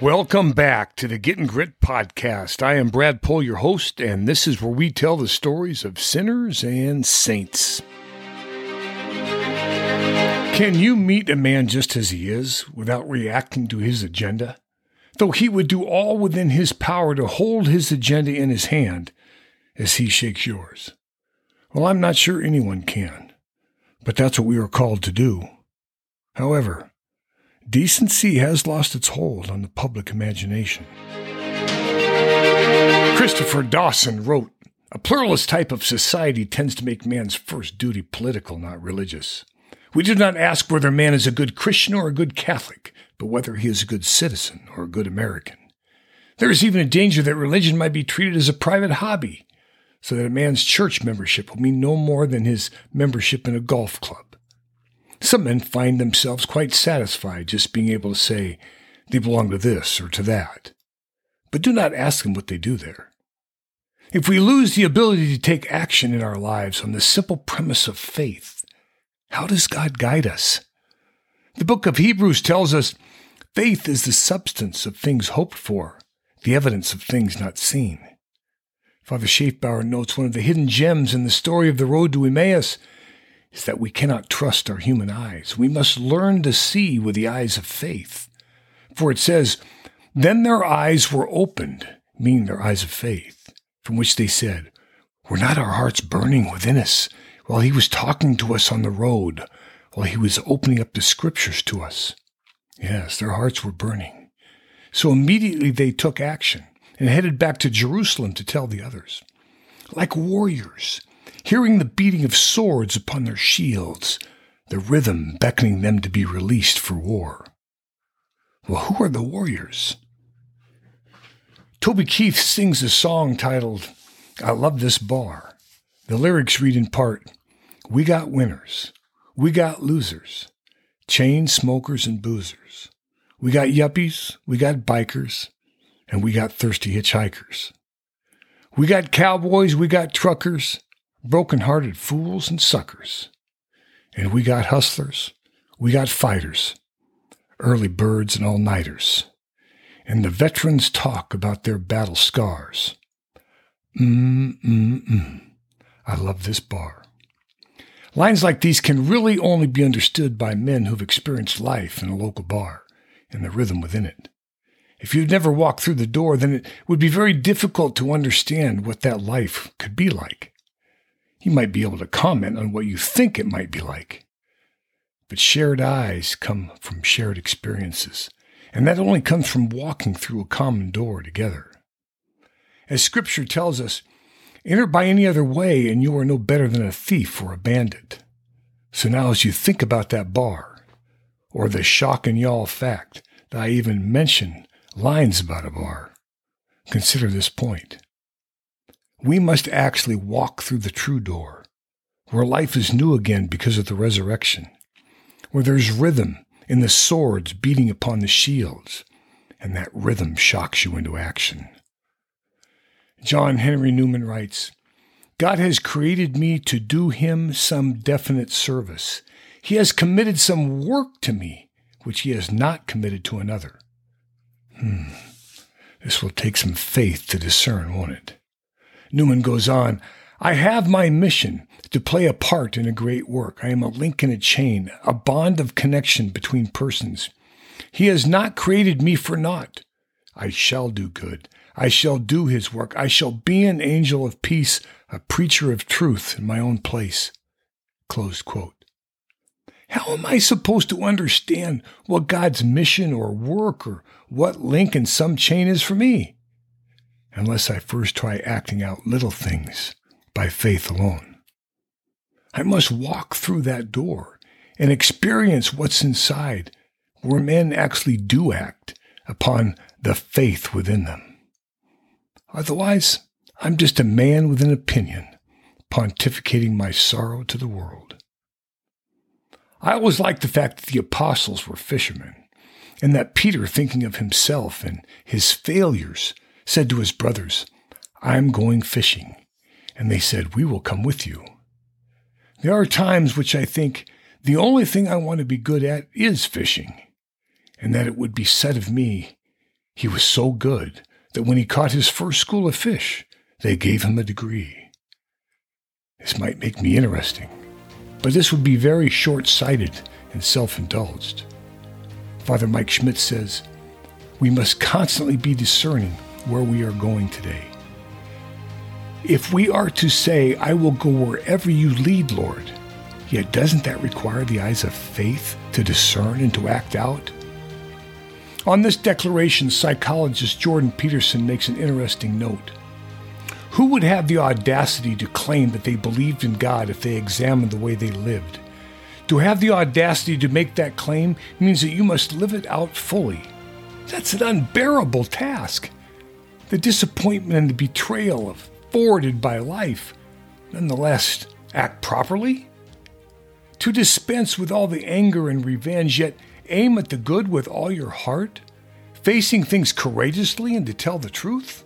Welcome back to the Getting Grit podcast. I am Brad Pohl, your host, and this is where we tell the stories of sinners and saints. Can you meet a man just as he is without reacting to his agenda? Though he would do all within his power to hold his agenda in his hand as he shakes yours. Well, I'm not sure anyone can, but that's what we are called to do. However, decency has lost its hold on the public imagination. Christopher Dawson wrote A pluralist type of society tends to make man's first duty political, not religious. We do not ask whether man is a good Christian or a good Catholic, but whether he is a good citizen or a good American. There is even a danger that religion might be treated as a private hobby, so that a man's church membership will mean no more than his membership in a golf club. Some men find themselves quite satisfied just being able to say they belong to this or to that. But do not ask them what they do there. If we lose the ability to take action in our lives on the simple premise of faith, how does God guide us? The book of Hebrews tells us faith is the substance of things hoped for, the evidence of things not seen. Father Schaefbauer notes one of the hidden gems in the story of the road to Emmaus is that we cannot trust our human eyes. We must learn to see with the eyes of faith. For it says, Then their eyes were opened, meaning their eyes of faith, from which they said, Were not our hearts burning within us while he was talking to us on the road, while he was opening up the scriptures to us? Yes, their hearts were burning. So immediately they took action and headed back to Jerusalem to tell the others. Like warriors, hearing the beating of swords upon their shields, the rhythm beckoning them to be released for war. Well, who are the warriors? Toby Keith sings a song titled, I Love This Bar. The lyrics read in part, We got winners, we got losers, chain smokers and boozers. We got yuppies, we got bikers, and we got thirsty hitchhikers. We got cowboys, we got truckers, broken-hearted fools and suckers. And we got hustlers, we got fighters, early birds and all-nighters. And the veterans talk about their battle scars. Mm, mm, mm. I love this bar. Lines like these can really only be understood by men who've experienced life in a local bar and the rhythm within it. If you've never walked through the door, then it would be very difficult to understand what that life could be like. You might be able to comment on what you think it might be like. But shared eyes come from shared experiences, and that only comes from walking through a common door together. As Scripture tells us, enter by any other way, and you are no better than a thief or a bandit. So now, as you think about that bar, or the shock'n y'all fact that I even mention lines about a bar, consider this point we must actually walk through the true door, where life is new again because of the resurrection, where there's rhythm in the swords beating upon the shields, and that rhythm shocks you into action. John Henry Newman writes, God has created me to do him some definite service. He has committed some work to me, which he has not committed to another. Hmm. This will take some faith to discern, won't it? Newman goes on, I have my mission to play a part in a great work. I am a link in a chain, a bond of connection between persons. He has not created me for naught. I shall do good. I shall do his work. I shall be an angel of peace, a preacher of truth in my own place. How am I supposed to understand what God's mission or work or what link in some chain is for me? Unless I first try acting out little things by faith alone. I must walk through that door and experience what's inside, where men actually do act upon the faith within them. Otherwise, I'm just a man with an opinion, pontificating my sorrow to the world. I always liked the fact that the apostles were fishermen, and that Peter, thinking of himself and his failures, said to his brothers, I'm going fishing. And they said, We will come with you. There are times which I think the only thing I want to be good at is fishing, and that it would be said of me, He was so good that when he caught his first school of fish, they gave him a degree. This might make me interesting, but this would be very short sighted and self indulged. Father Mike Schmitz says, We must constantly be discerning where we are going today. If we are to say, I will go wherever you lead, Lord, yet doesn't that require the eyes of faith to discern and to act out? On this declaration, psychologist Jordan Peterson makes an interesting note. Who would have the audacity to claim that they believed in God if they examined the way they lived? To have the audacity to make that claim means that you must live it out fully. That's an unbearable task. The disappointment and the betrayal of forwarded by life, nonetheless act properly? To dispense with all the anger and revenge, yet aim at the good with all your heart? Facing things courageously and to tell the truth?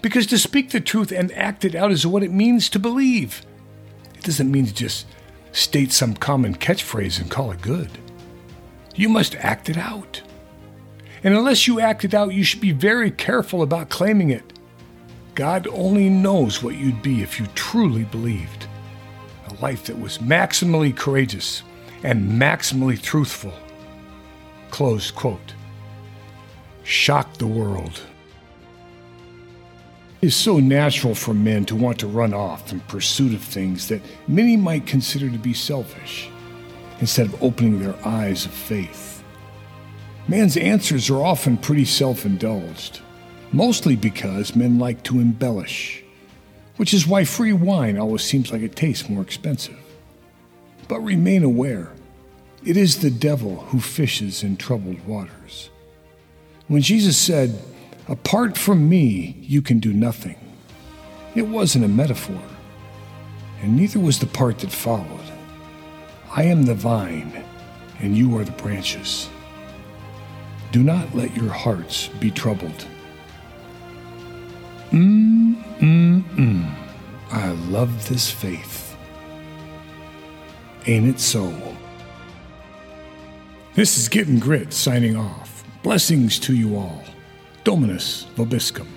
Because to speak the truth and act it out is what it means to believe. It doesn't mean to just state some common catchphrase and call it good. You must act it out. And unless you act it out, you should be very careful about claiming it. God only knows what you'd be if you truly believed. A life that was maximally courageous and maximally truthful. Close quote. Shock the world. It is so natural for men to want to run off in pursuit of things that many might consider to be selfish, instead of opening their eyes of faith. Man's answers are often pretty self indulged, mostly because men like to embellish, which is why free wine always seems like it tastes more expensive. But remain aware it is the devil who fishes in troubled waters. When Jesus said, Apart from me, you can do nothing. It wasn't a metaphor, and neither was the part that followed. I am the vine, and you are the branches. Do not let your hearts be troubled. Mmm, mmm, mmm. I love this faith. Ain't it so? This is Getting Grit signing off. Blessings to you all. Dominus Vobiscum.